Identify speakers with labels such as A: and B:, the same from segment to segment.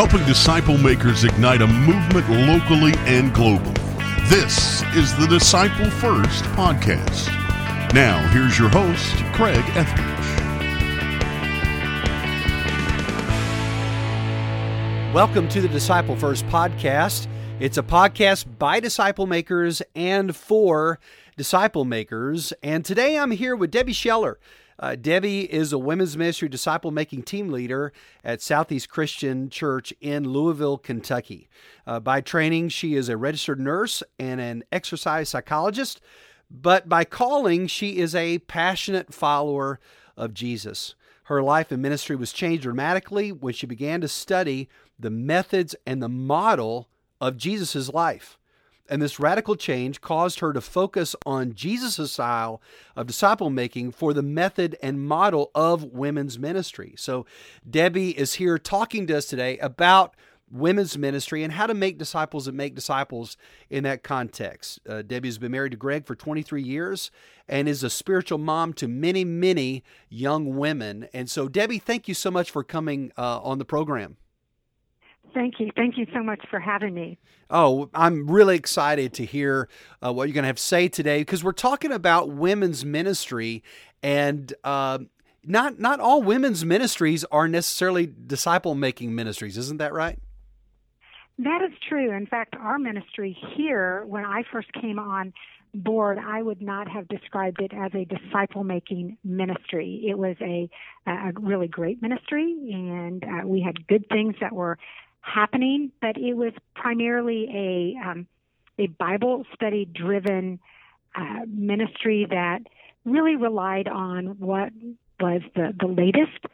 A: helping disciple makers ignite a movement locally and globally. This is the Disciple First podcast. Now, here's your host, Craig Etheridge.
B: Welcome to the Disciple First podcast. It's a podcast by disciple makers and for disciple makers. And today I'm here with Debbie Scheller. Uh, Debbie is a women's ministry disciple making team leader at Southeast Christian Church in Louisville, Kentucky. Uh, by training, she is a registered nurse and an exercise psychologist, but by calling, she is a passionate follower of Jesus. Her life and ministry was changed dramatically when she began to study the methods and the model of Jesus' life. And this radical change caused her to focus on Jesus' style of disciple making for the method and model of women's ministry. So, Debbie is here talking to us today about women's ministry and how to make disciples and make disciples in that context. Uh, Debbie's been married to Greg for 23 years and is a spiritual mom to many, many young women. And so, Debbie, thank you so much for coming uh, on the program.
C: Thank you. Thank you so much for having me.
B: Oh, I'm really excited to hear uh, what you're going to have to say today because we're talking about women's ministry, and uh, not not all women's ministries are necessarily disciple making ministries. Isn't that right?
C: That is true. In fact, our ministry here, when I first came on board, I would not have described it as a disciple making ministry. It was a, a really great ministry, and uh, we had good things that were happening, but it was primarily a um, a Bible study driven uh, ministry that really relied on what was the the latest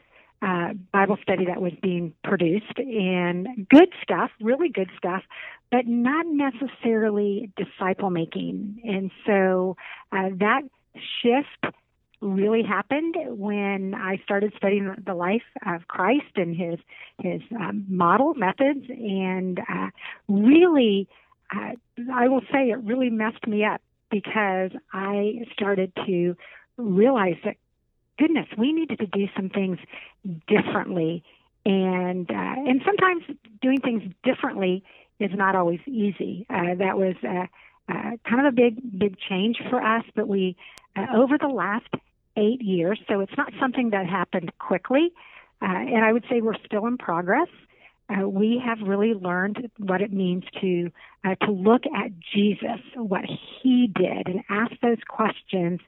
C: uh, Bible study that was being produced and good stuff, really good stuff, but not necessarily disciple making. And so uh, that shift really happened when I started studying the life of Christ and his his um, model methods, and uh, really, uh, I will say it really messed me up because I started to realize that goodness, we needed to do some things differently, and uh, and sometimes doing things differently is not always easy. Uh, that was. Uh, uh, kind of a big, big change for us, but we, uh, over the last eight years, so it's not something that happened quickly. Uh, and I would say we're still in progress. Uh, we have really learned what it means to uh, to look at Jesus, what He did, and ask those questions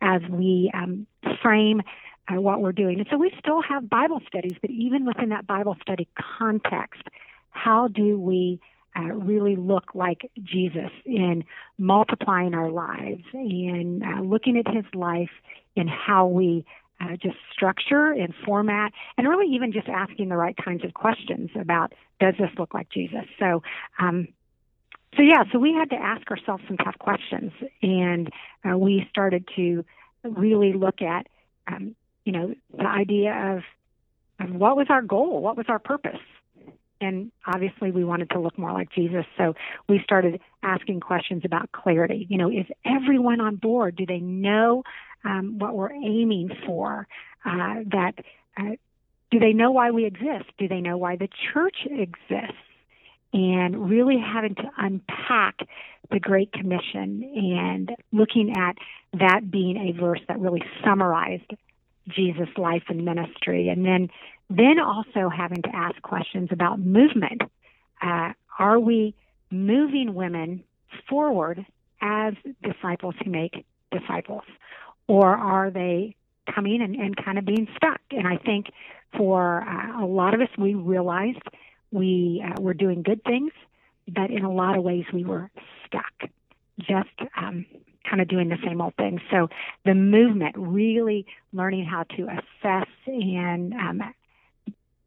C: as we um, frame uh, what we're doing. And so we still have Bible studies, but even within that Bible study context, how do we uh, really look like Jesus in multiplying our lives and uh, looking at his life in how we uh, just structure and format, and really even just asking the right kinds of questions about does this look like Jesus? So, um, so yeah, so we had to ask ourselves some tough questions, and uh, we started to really look at, um, you know, the idea of, of what was our goal, what was our purpose, and obviously we wanted to look more like Jesus. So we started asking questions about clarity. You know, is everyone on board? Do they know um, what we're aiming for? Uh, that uh, do they know why we exist? Do they know why the church exists? And really having to unpack the Great Commission and looking at that being a verse that really summarized Jesus' life and ministry, and then then also having to ask questions about movement. Uh, are we moving women forward as disciples who make disciples? Or are they coming and, and kind of being stuck? And I think for uh, a lot of us, we realized we uh, were doing good things, but in a lot of ways, we were stuck, just um, kind of doing the same old thing. So the movement, really learning how to assess and um,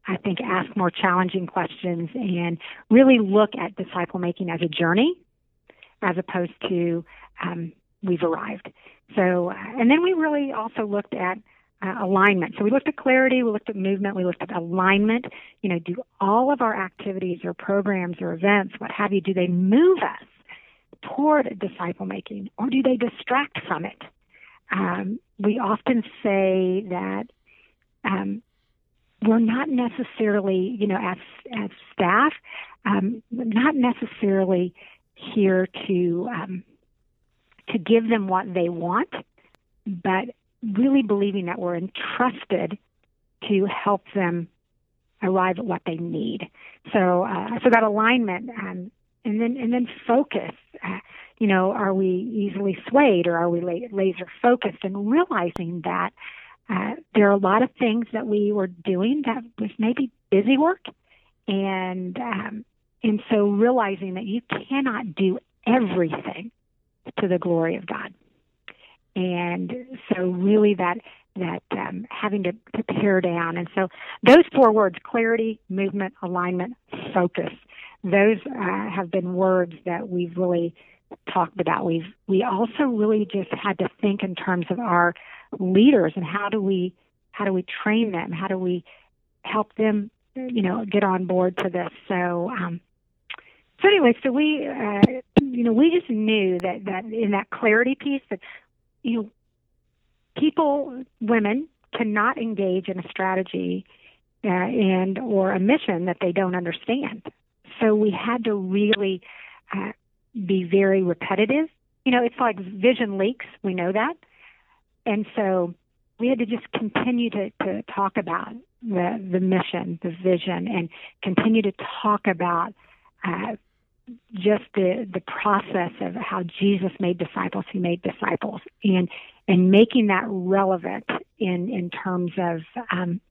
C: I think, ask more challenging questions and really look at disciple making as a journey as opposed to um, we've arrived. So, uh, and then we really also looked at uh, alignment. So we looked at clarity, we looked at movement, we looked at alignment. You know, do all of our activities or programs or events, what have you, do they move us toward disciple making or do they distract from it? Um, we often say that um, we're not necessarily, you know, as as staff, um, not necessarily here to um, to give them what they want, but really believing that we're entrusted to help them arrive at what they need. So, uh, so that alignment, um, and then and then focus. You know, are we easily swayed or are we laser focused? And realizing that uh, there are a lot of things that we were doing that was maybe busy work, and um, and so realizing that you cannot do everything to the glory of God, and so really that that um, having to, to pare down, and so those four words: clarity, movement, alignment, focus. Those uh, have been words that we've really talked about. We've we also really just had to think in terms of our leaders and how do we how do we train them? How do we help them, you know, get on board to this? So, um, so anyway, so we, uh, you know, we just knew that that in that clarity piece that, you know, people, women cannot engage in a strategy uh, and or a mission that they don't understand. So we had to really uh, be very repetitive. You know, it's like vision leaks. We know that. And so we had to just continue to, to talk about the, the mission, the vision, and continue to talk about uh, just the, the process of how Jesus made disciples, he made disciples, and, and making that relevant in, in terms of, um,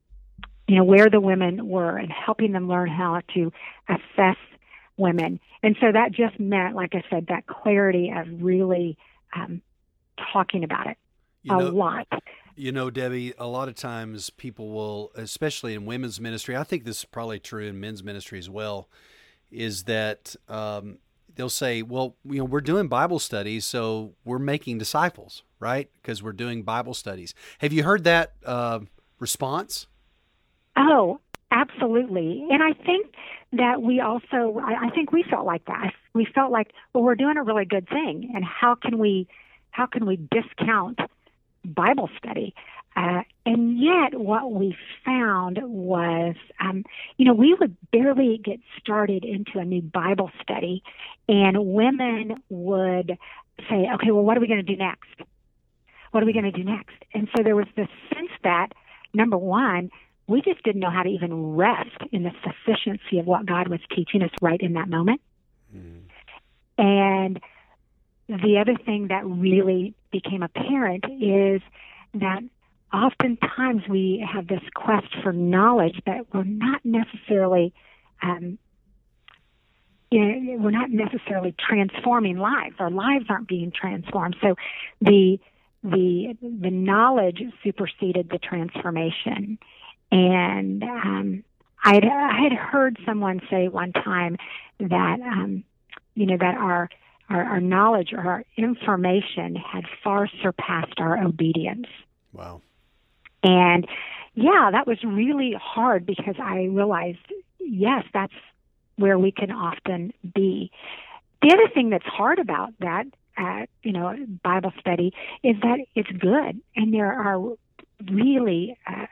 C: you know, where the women were and helping them learn how to assess women. And so that just meant, like I said, that clarity of really um, talking about it you a know, lot.
B: You know, Debbie, a lot of times people will, especially in women's ministry, I think this is probably true in men's ministry as well, is that um, they'll say, well, you know, we're doing Bible studies, so we're making disciples, right? Because we're doing Bible studies. Have you heard that uh, response?
C: Oh, absolutely. And I think that we also, I, I think we felt like that. We felt like, well, we're doing a really good thing, and how can we, how can we discount Bible study? Uh, and yet, what we found was, um, you know, we would barely get started into a new Bible study, and women would say, okay, well, what are we going to do next? What are we going to do next? And so there was this sense that, number one, we just didn't know how to even rest in the sufficiency of what God was teaching us right in that moment. Mm. And the other thing that really became apparent is that oftentimes we have this quest for knowledge that we're not necessarily um, we're not necessarily transforming lives. Our lives aren't being transformed. So the the the knowledge superseded the transformation. And um, I'd, I had heard someone say one time that, um, you know, that our, our, our knowledge or our information had far surpassed our obedience.
B: Wow.
C: And yeah, that was really hard because I realized, yes, that's where we can often be. The other thing that's hard about that, uh, you know, Bible study is that it's good, and there are really uh,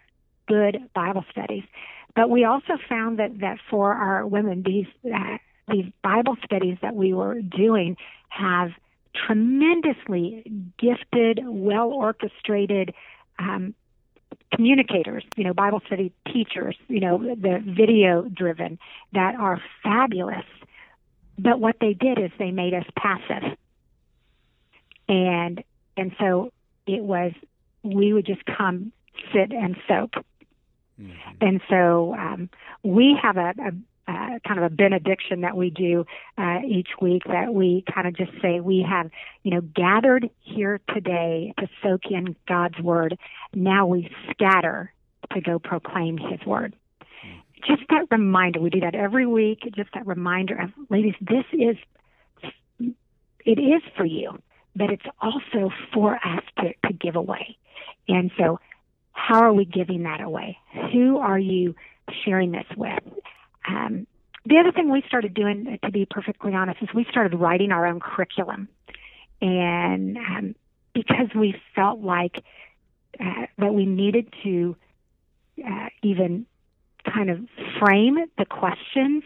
C: good Bible studies. But we also found that, that for our women, these uh, these Bible studies that we were doing have tremendously gifted, well orchestrated um, communicators, you know, Bible study teachers, you know, the video driven that are fabulous. But what they did is they made us passive. And and so it was we would just come sit and soak Mm-hmm. And so um, we have a, a uh, kind of a benediction that we do uh, each week that we kind of just say we have, you know, gathered here today to soak in God's word. Now we scatter to go proclaim His word. Mm-hmm. Just that reminder. We do that every week. Just that reminder of, ladies, this is, it is for you, but it's also for us to, to give away. And so how are we giving that away? Who are you sharing this with? Um, the other thing we started doing, to be perfectly honest, is we started writing our own curriculum. And um, because we felt like uh, that we needed to uh, even kind of frame the questions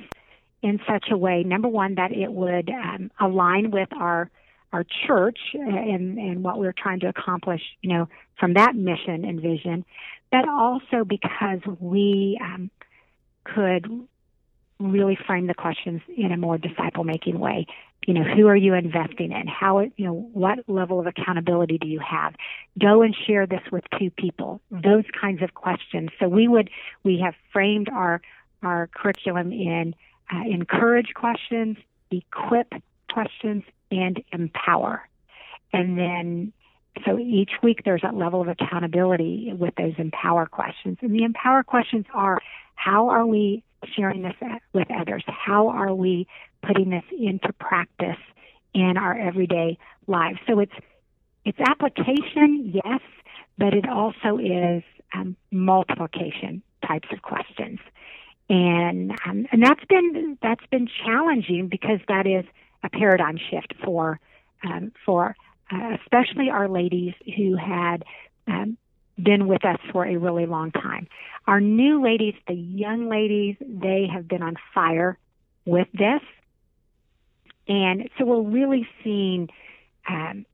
C: in such a way, number one, that it would um, align with our our church and and what we're trying to accomplish, you know, from that mission and vision, but also because we um, could really frame the questions in a more disciple making way. You know, who are you investing in? How, you know, what level of accountability do you have? Go and share this with two people. Those kinds of questions. So we would, we have framed our, our curriculum in uh, encourage questions, equip questions, and empower. And then, so each week there's that level of accountability with those empower questions. And the empower questions are, how are we sharing this with others? How are we putting this into practice in our everyday lives? So it's it's application, yes, but it also is um, multiplication types of questions, and um, and that's been that's been challenging because that is a paradigm shift for um, for uh, especially our ladies who had um, been with us for a really long time. Our new ladies, the young ladies, they have been on fire with this. And so we're really seeing, um,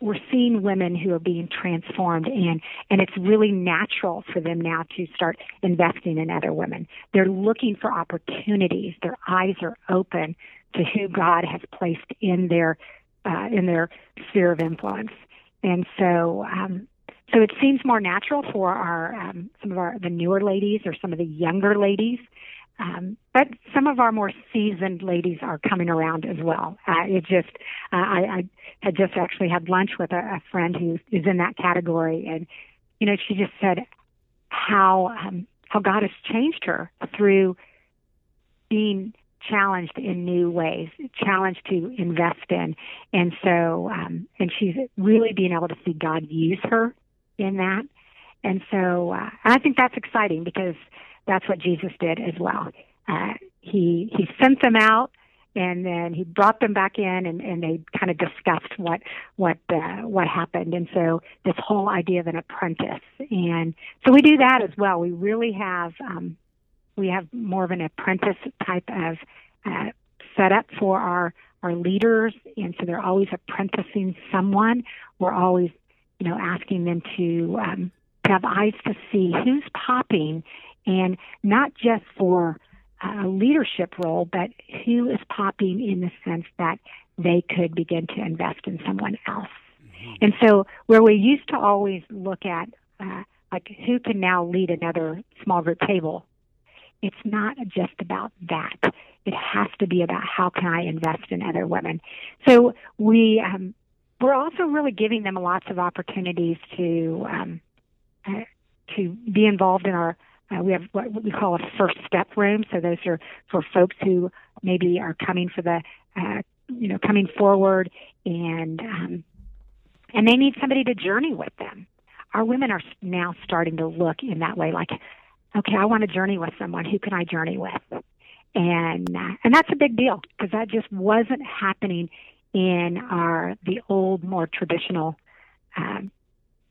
C: we're seeing women who are being transformed and, and it's really natural for them now to start investing in other women. They're looking for opportunities. Their eyes are open to who God has placed in their, uh, in their sphere of influence. And so, um, so it seems more natural for our um, some of our the newer ladies or some of the younger ladies. Um, but some of our more seasoned ladies are coming around as well. Uh, it just, uh, I, I had just actually had lunch with a, a friend who is in that category, and you know, she just said how um, how God has changed her through being challenged in new ways, challenged to invest in, and so um, and she's really being able to see God use her in that. And so uh, I think that's exciting because that's what Jesus did as well. Uh, he he sent them out and then he brought them back in and, and they kind of discussed what what uh, what happened and so this whole idea of an apprentice and so we do that as well we really have um, we have more of an apprentice type of uh, setup for our our leaders and so they're always apprenticing someone we're always you know, asking them to um, have eyes to see who's popping, and not just for a leadership role, but who is popping in the sense that they could begin to invest in someone else. Mm-hmm. And so, where we used to always look at uh, like who can now lead another small group table, it's not just about that. It has to be about how can I invest in other women. So we um, we're also really giving them lots of opportunities to um, uh, to be involved in our. Uh, we have what we call a first step room. So those are for folks who maybe are coming for the, uh, you know, coming forward and um, and they need somebody to journey with them. Our women are now starting to look in that way, like, okay, I want to journey with someone. Who can I journey with? And uh, and that's a big deal because that just wasn't happening in our the old, more traditional um,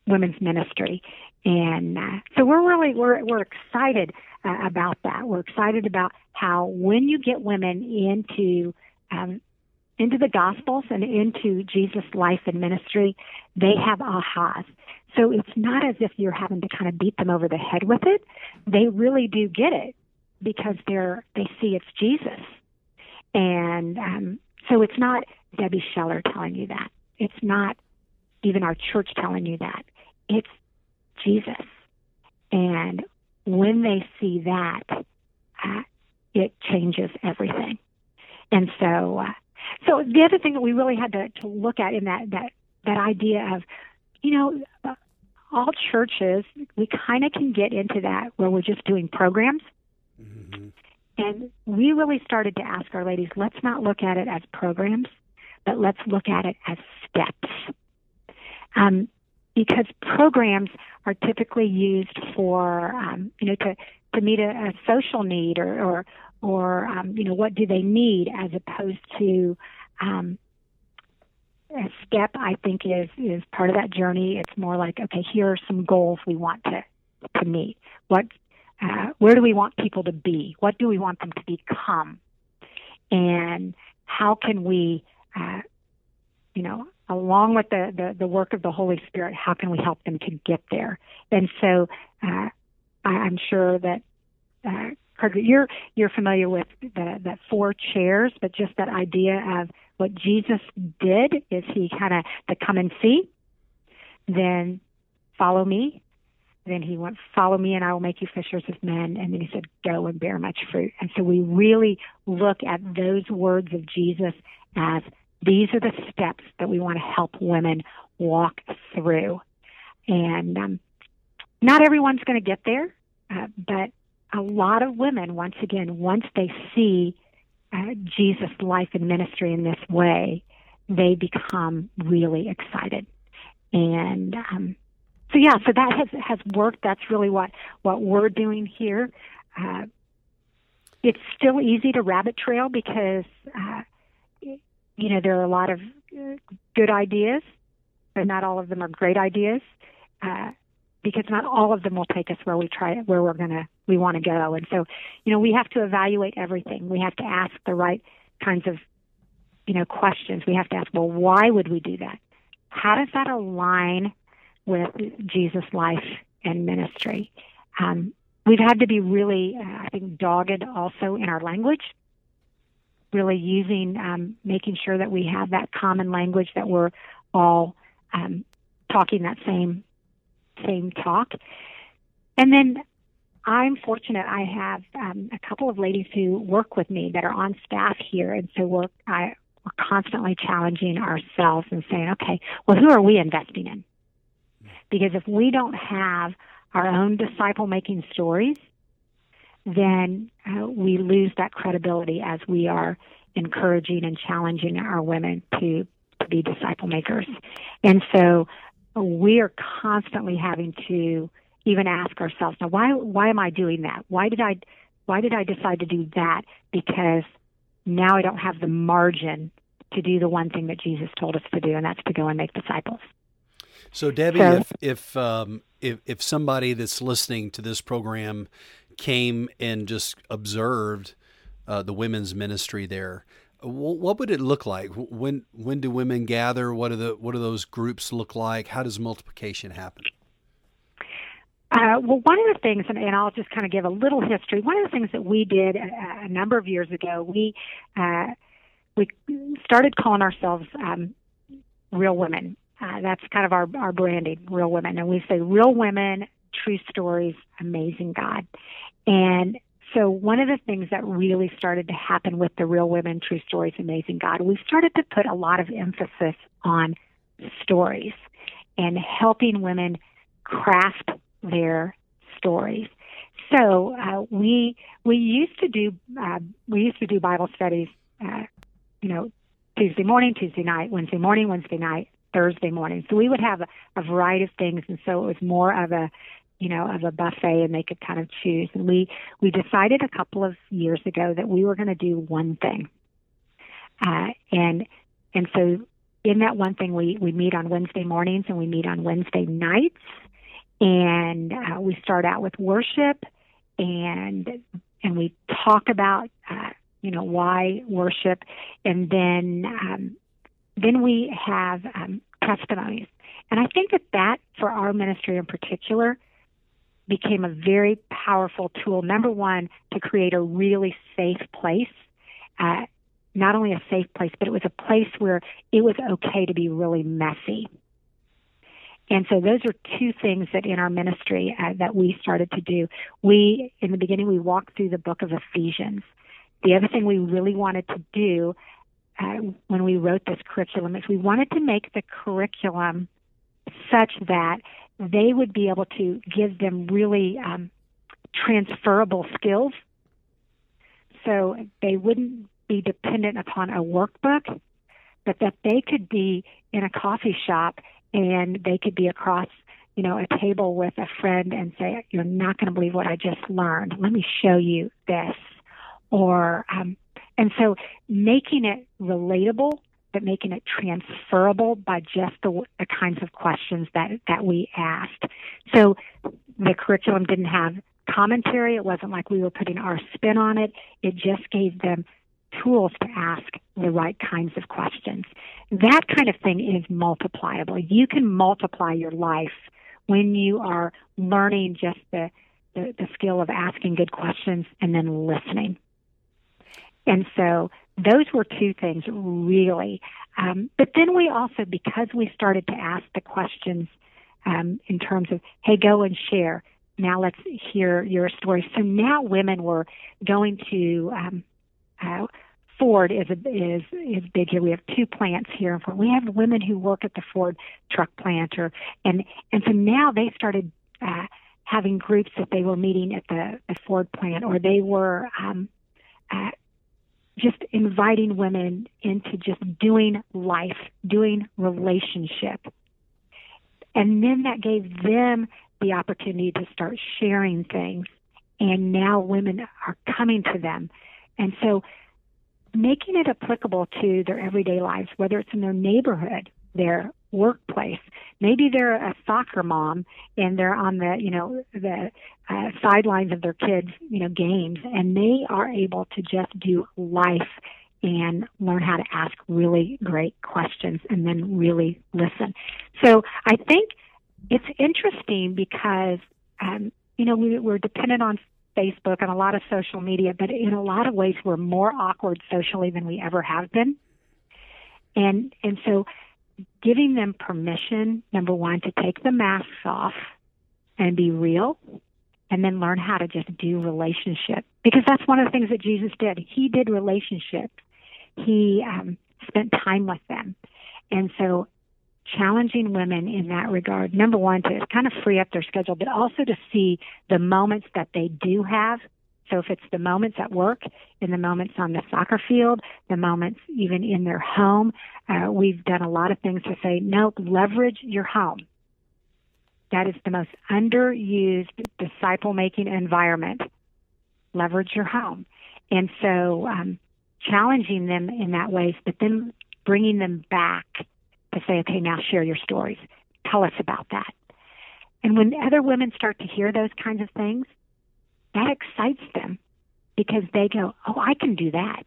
C: women's ministry, and uh, so we're really we're we're excited uh, about that. We're excited about how when you get women into um, into the Gospels and into Jesus' life and ministry, they have ahas. So it's not as if you're having to kind of beat them over the head with it. They really do get it because they're they see it's Jesus, and um, so it's not Debbie Scheller telling you that. It's not even our church telling you that. It's Jesus. And when they see that, uh, it changes everything. And so, uh, so the other thing that we really had to, to look at in that, that, that idea of, you know, uh, all churches, we kind of can get into that where we're just doing programs. Mm-hmm. And we really started to ask our ladies, let's not look at it as programs but let's look at it as steps. Um, because programs are typically used for, um, you know, to, to meet a, a social need or, or, or um, you know, what do they need as opposed to um, a step, I think, is, is part of that journey. It's more like, okay, here are some goals we want to, to meet. What, uh, where do we want people to be? What do we want them to become? And how can we, uh, you know, along with the, the, the, work of the Holy Spirit, how can we help them to get there? And so uh, I, am sure that uh, you're you're familiar with the, that four chairs, but just that idea of what Jesus did is he kind of the come and see, then follow me, then he went, Follow me, and I will make you fishers of men. And then he said, Go and bear much fruit. And so we really look at those words of Jesus as these are the steps that we want to help women walk through. And um, not everyone's going to get there, uh, but a lot of women, once again, once they see uh, Jesus' life and ministry in this way, they become really excited. And um, so yeah, so that has has worked. That's really what what we're doing here. Uh, it's still easy to rabbit trail because uh, you know there are a lot of uh, good ideas, but not all of them are great ideas. Uh, because not all of them will take us where we try where we're gonna we want to go. And so, you know, we have to evaluate everything. We have to ask the right kinds of you know questions. We have to ask, well, why would we do that? How does that align with Jesus' life and ministry. Um, we've had to be really, uh, I think, dogged also in our language, really using, um, making sure that we have that common language that we're all um, talking that same same talk. And then I'm fortunate. I have um, a couple of ladies who work with me that are on staff here, and so we're I, we're constantly challenging ourselves and saying, okay, well, who are we investing in? Because if we don't have our own disciple making stories, then uh, we lose that credibility as we are encouraging and challenging our women to, to be disciple makers. And so we are constantly having to even ask ourselves, now why why am I doing that? Why did I why did I decide to do that? Because now I don't have the margin to do the one thing that Jesus told us to do, and that's to go and make disciples.
B: So Debbie, so, if if, um, if if somebody that's listening to this program came and just observed uh, the women's ministry there, what would it look like? When when do women gather? What are the what do those groups look like? How does multiplication happen?
C: Uh, well, one of the things, and, and, I'll just kind of give a little history. One of the things that we did a, a number of years ago, we uh, we started calling ourselves um, Real Women, uh, that's kind of our, our branding, Real Women. And we say Real Women, True Stories, Amazing God. And so one of the things that really started to happen with the Real Women, True Stories, Amazing God, we started to put a lot of emphasis on stories and helping women craft their stories. So uh, we we used to do uh, we used to do Bible studies, uh, you know, Tuesday morning, Tuesday night, Wednesday morning, Wednesday night, Thursday morning. So we would have a, a variety of things, and so it was more of a you know, of a buffet and they could kind of choose. And we, we decided a couple of years ago that we were going to do one thing. Uh, and, and so in that one thing, we, we meet on Wednesday mornings and we meet on Wednesday nights. And uh, we start out with worship and, and we talk about, uh, you know, why worship. And then, um, then we have um, testimonies. And I think that that, for our ministry in particular, became a very powerful tool. Number one, to create a really safe place. Uh, not only a safe place, but it was a place where it was okay to be really messy. And so those are two things that in our ministry uh, that we started to do. We, in the beginning, we walked through the book of Ephesians. The other thing we really wanted to do uh, when we wrote this curriculum is we wanted to make the curriculum such that they would be able to give them really um, transferable skills. So they wouldn't be dependent upon a workbook, but that they could be in a coffee shop and they could be across, you know, a table with a friend and say, "You're not going to believe what I just learned. Let me show you this." Or um, and so making it relatable, but making it transferable by just the, the kinds of questions that, that we asked. So the curriculum didn't have commentary. It wasn't like we were putting our spin on it. It just gave them tools to ask the right kinds of questions. That kind of thing is multipliable. You can multiply your life when you are learning just the, the, the skill of asking good questions and then listening. And so those were two things really. Um, but then we also, because we started to ask the questions um, in terms of, hey, go and share. Now let's hear your story. So now women were going to um, uh, Ford is a, is is big here. We have two plants here in Ford. We have women who work at the Ford truck plant, or and and so now they started uh, having groups that they were meeting at the, the Ford plant, or they were um, uh, just inviting women into just doing life, doing relationship. And then that gave them the opportunity to start sharing things. And now women are coming to them. And so making it applicable to their everyday lives, whether it's in their neighborhood, their workplace. Maybe they're a soccer mom and they're on the, you know, the uh, sidelines of their kids, you know, games, and they are able to just do life and learn how to ask really great questions and then really listen. So I think it's interesting because, um, you know, we, we're dependent on Facebook and a lot of social media, but in a lot of ways we're more awkward socially than we ever have been. And and so giving them permission, number one, to take the masks off and be real, and then learn how to just do relationship. Because that's one of the things that Jesus did. He did relationship. He um, spent time with them. And so challenging women in that regard, number one, to kind of free up their schedule, but also to see the moments that they do have so if it's the moments at work, in the moments on the soccer field, the moments even in their home, uh, we've done a lot of things to say, no, leverage your home. That is the most underused disciple making environment. Leverage your home. And so, um, challenging them in that way, but then bringing them back to say, okay, now share your stories. Tell us about that. And when other women start to hear those kinds of things, that excites them because they go, oh, I can do that.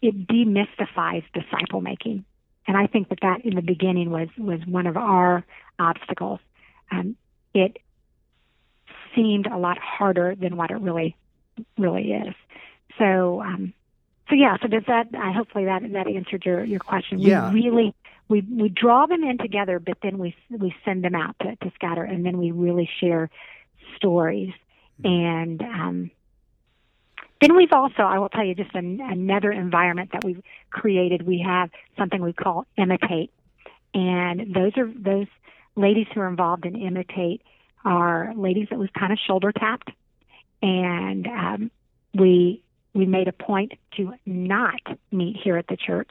C: It demystifies disciple making. And I think that that in the beginning was, was one of our obstacles. Um, it seemed a lot harder than what it really, really is. So, um, so yeah. So does that? I hopefully that that answered your your question.
B: Yeah.
C: We really we we draw them in together, but then we we send them out to, to scatter, and then we really share stories and um, then we've also, I will tell you, just an, another environment that we've created. We have something we call Imitate, and those are those ladies who are involved in Imitate are ladies that we've kind of shoulder tapped, and um, we we made a point to not meet here at the church.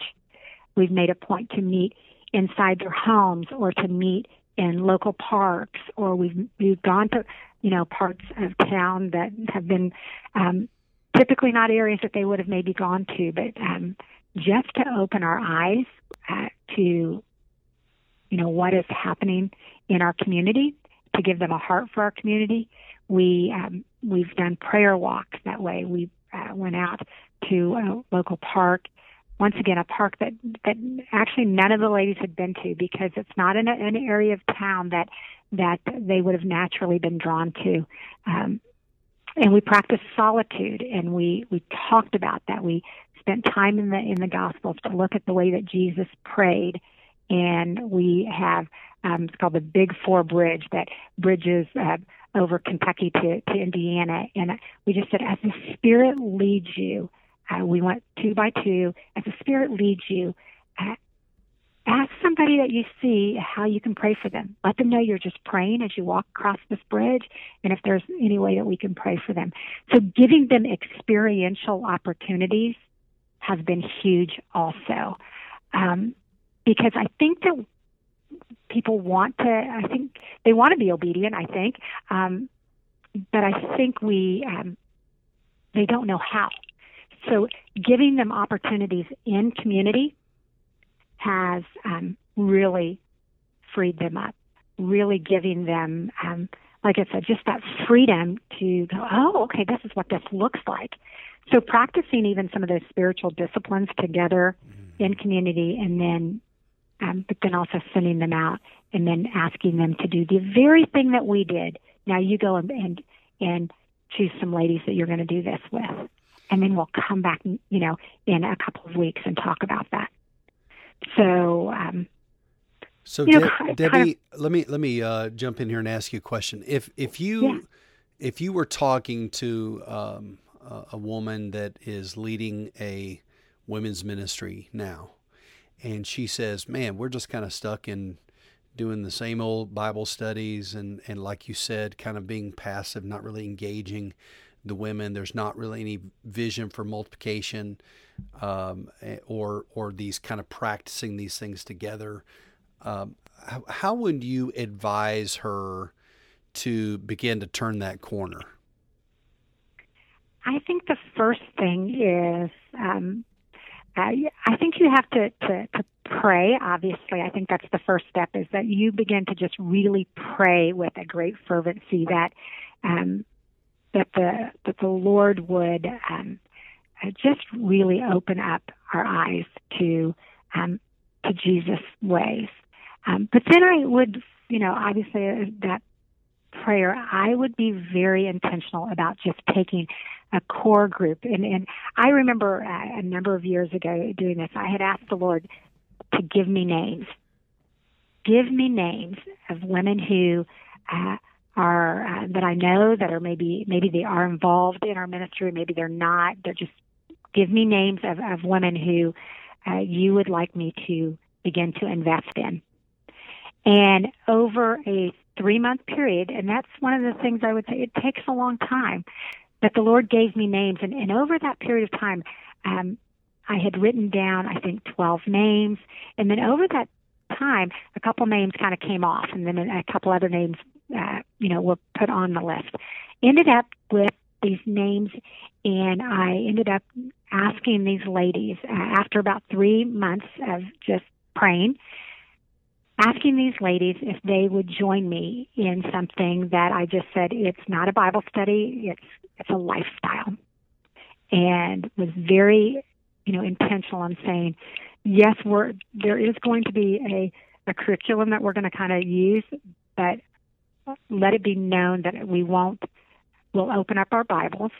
C: We've made a point to meet inside their homes or to meet in local parks, or we've we've gone to you know, parts of town that have been um, typically not areas that they would have maybe gone to, but um, just to open our eyes uh, to, you know, what is happening in our community, to give them a heart for our community. We um, we've done prayer walks that way. We uh, went out to a local park once again a park that that actually none of the ladies had been to because it's not in a, an area of town that that they would have naturally been drawn to. Um, and we practiced solitude, and we we talked about that. We spent time in the in the Gospels to look at the way that Jesus prayed, and we have um, it's called the Big Four Bridge that bridges uh, over Kentucky to to Indiana, and we just said as the Spirit leads you. Uh, we went two by two. As the Spirit leads you, uh, ask somebody that you see how you can pray for them. Let them know you're just praying as you walk across this bridge, and if there's any way that we can pray for them. So, giving them experiential opportunities has been huge also. Um, because I think that people want to, I think they want to be obedient, I think. Um, but I think we, um, they don't know how. So, giving them opportunities in community has um, really freed them up, really giving them um, like I said, just that freedom to go, oh, okay, this is what this looks like. So practicing even some of those spiritual disciplines together mm-hmm. in community, and then, um, but then also sending them out and then asking them to do the very thing that we did. Now you go and and, and choose some ladies that you're going to do this with, and then we'll come back, you know, in a couple of weeks and talk about that. So. Um,
B: so De- know, Debbie, kind of, let me let me uh, jump in here and ask you a question. If if you yeah. if you were talking to um, a woman that is leading a women's ministry now, and she says, "Man, we're just kind of stuck in doing the same old Bible studies, and and like you said, kind of being passive, not really engaging the women. There's not really any vision for multiplication, um, eh, or or these kind of practicing these things together." Um, how, how would you advise her to begin to turn that corner?
C: I think the first thing is um, I, I think you have to, to, to pray. Obviously, I think that's the first step is that you begin to just really pray with a great fervency that um, that the that the Lord would um, just really open up our eyes to um, to Jesus' ways. Um, but then I would, you know, obviously uh, that prayer, I would be very intentional about just taking a core group. And, and I remember uh, a number of years ago doing this. I had asked the Lord to give me names. Give me names of women who uh, are uh, that I know that are maybe maybe they are involved in our ministry, maybe they're not. They're just give me names of, of women who uh, you would like me to begin to invest in. And over a three month period, and that's one of the things I would say, it takes a long time, but the Lord gave me names. And, and over that period of time, um, I had written down, I think, 12 names. And then over that time, a couple names kind of came off, and then a couple other names, uh, you know, were put on the list. Ended up with these names, and I ended up asking these ladies uh, after about three months of just praying asking these ladies if they would join me in something that I just said it's not a Bible study, it's it's a lifestyle. And was very, you know, intentional on saying, yes, we're there is going to be a, a curriculum that we're going to kind of use, but let it be known that we won't we'll open up our Bibles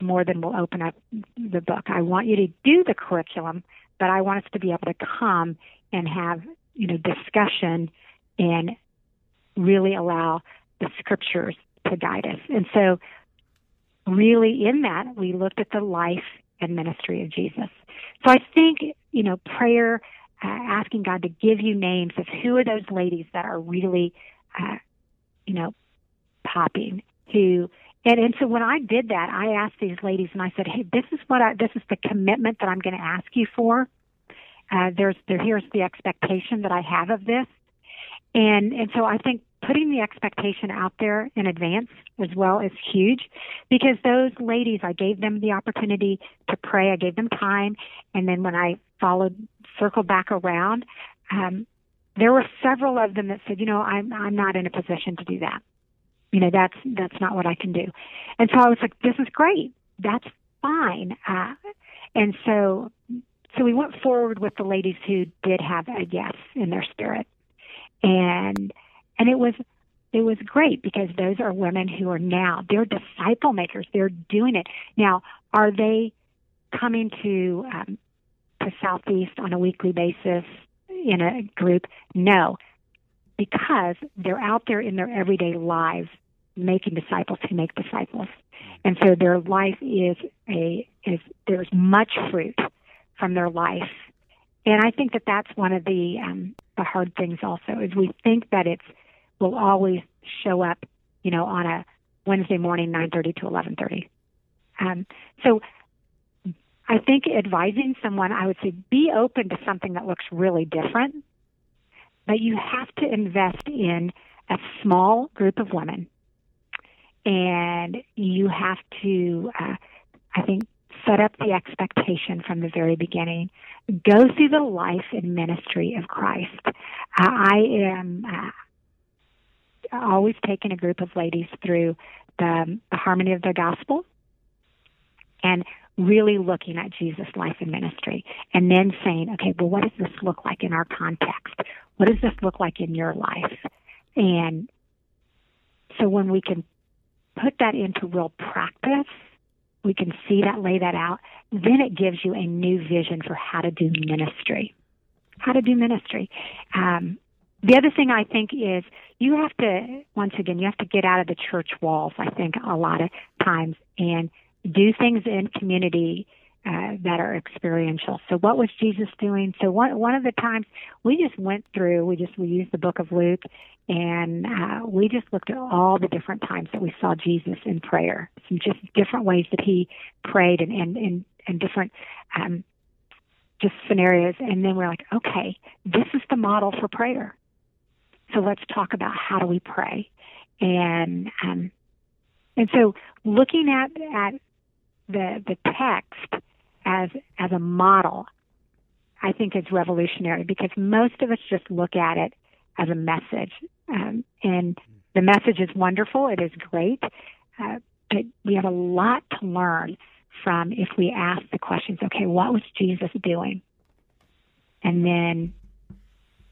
C: more than we'll open up the book. I want you to do the curriculum, but I want us to be able to come and have you know, discussion and really allow the scriptures to guide us. And so, really, in that, we looked at the life and ministry of Jesus. So, I think, you know, prayer, uh, asking God to give you names of who are those ladies that are really, uh, you know, popping, who and and so when I did that, I asked these ladies and I said, "Hey, this is what I this is the commitment that I'm going to ask you for." Uh, there's there here's the expectation that I have of this, and and so I think putting the expectation out there in advance as well is huge because those ladies I gave them the opportunity to pray. I gave them time, and then when I followed circled back around, um, there were several of them that said, you know, I'm I'm not in a position to do that. You know, that's that's not what I can do. And so I was like, this is great. That's fine. Uh, and so so we went forward with the ladies who did have a yes in their spirit, and and it was it was great because those are women who are now they're disciple makers. They're doing it now. Are they coming to um, to Southeast on a weekly basis in a group? No, because they're out there in their everyday lives making disciples who make disciples, and so their life is a is there's much fruit from their life. And I think that that's one of the um, the hard things also is we think that it's will always show up, you know, on a Wednesday morning, 9:30 to 11:30. Um, so I think advising someone, I would say, be open to something that looks really different, but you have to invest in a small group of women, and you have to, uh, I think, set up the expectation from the very beginning. Go through the life and ministry of Christ. Uh, I am. Uh, always taking a group of ladies through the, the harmony of the gospel and really looking at Jesus' life and ministry, and then saying, okay, well, what does this look like in our context? What does this look like in your life? And so when we can put that into real practice, we can see that, lay that out, then it gives you a new vision for how to do ministry. How to do ministry. Um, the other thing I think is you have to, once again, you have to get out of the church walls, I think, a lot of times, and do things in community uh, that are experiential. So, what was Jesus doing? So, one one of the times we just went through, we just we used the book of Luke, and uh, we just looked at all the different times that we saw Jesus in prayer, some just different ways that he prayed, and and and, and different. Um, just scenarios, and then we're like, okay, this is the model for prayer. So let's talk about how do we pray, and um, and so looking at at the the text as as a model, I think is revolutionary because most of us just look at it as a message, um, and the message is wonderful. It is great, uh, but we have a lot to learn from if we ask the questions. Okay, what was Jesus doing? And then,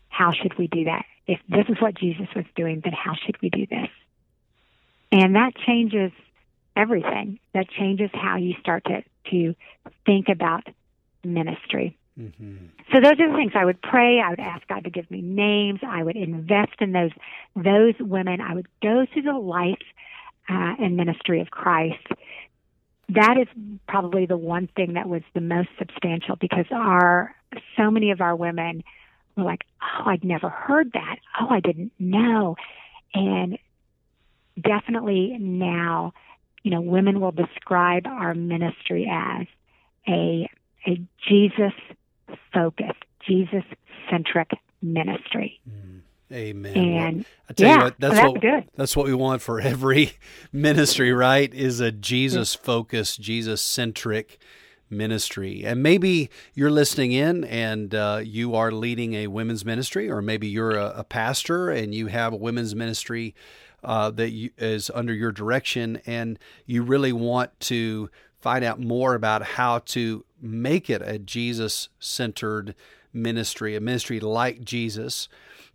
C: how should we do that? If this is what Jesus was doing, then how should we do this? And that changes everything. That changes how you start to, to think about ministry. Mm-hmm. So those are the things I would pray. I would ask God to give me names. I would invest in those those women. I would go through the life uh, and ministry of Christ. That is probably the one thing that was the most substantial because our so many of our women were like, "Oh, I'd never heard that. Oh, I didn't know," and definitely now you know, women will describe our ministry as a a Jesus focused, Jesus centric ministry.
B: Mm. Amen.
C: And
B: I tell
C: yeah,
B: you what, that's
C: well,
B: what
C: good.
B: that's what we want for every ministry, right? Is a Jesus focused, Jesus centric ministry. And maybe you're listening in and uh, you are leading a women's ministry, or maybe you're a, a pastor and you have a women's ministry uh, that you, is under your direction, and you really want to find out more about how to make it a Jesus centered ministry, a ministry like Jesus,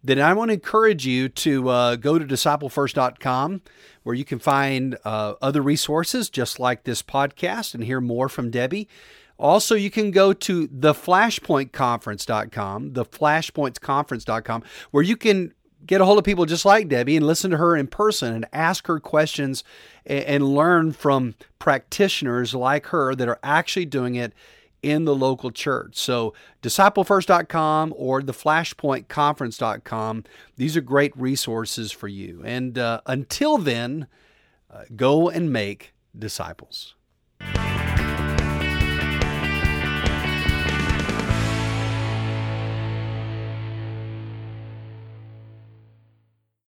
B: then I want to encourage you to uh, go to disciplefirst.com where you can find uh, other resources just like this podcast and hear more from Debbie. Also, you can go to theflashpointconference.com, theflashpointsconference.com, where you can get a hold of people just like Debbie and listen to her in person and ask her questions and, and learn from practitioners like her that are actually doing it in the local church. So, disciplefirst.com or theflashpointconference.com, these are great resources for you. And uh, until then, uh, go and make disciples.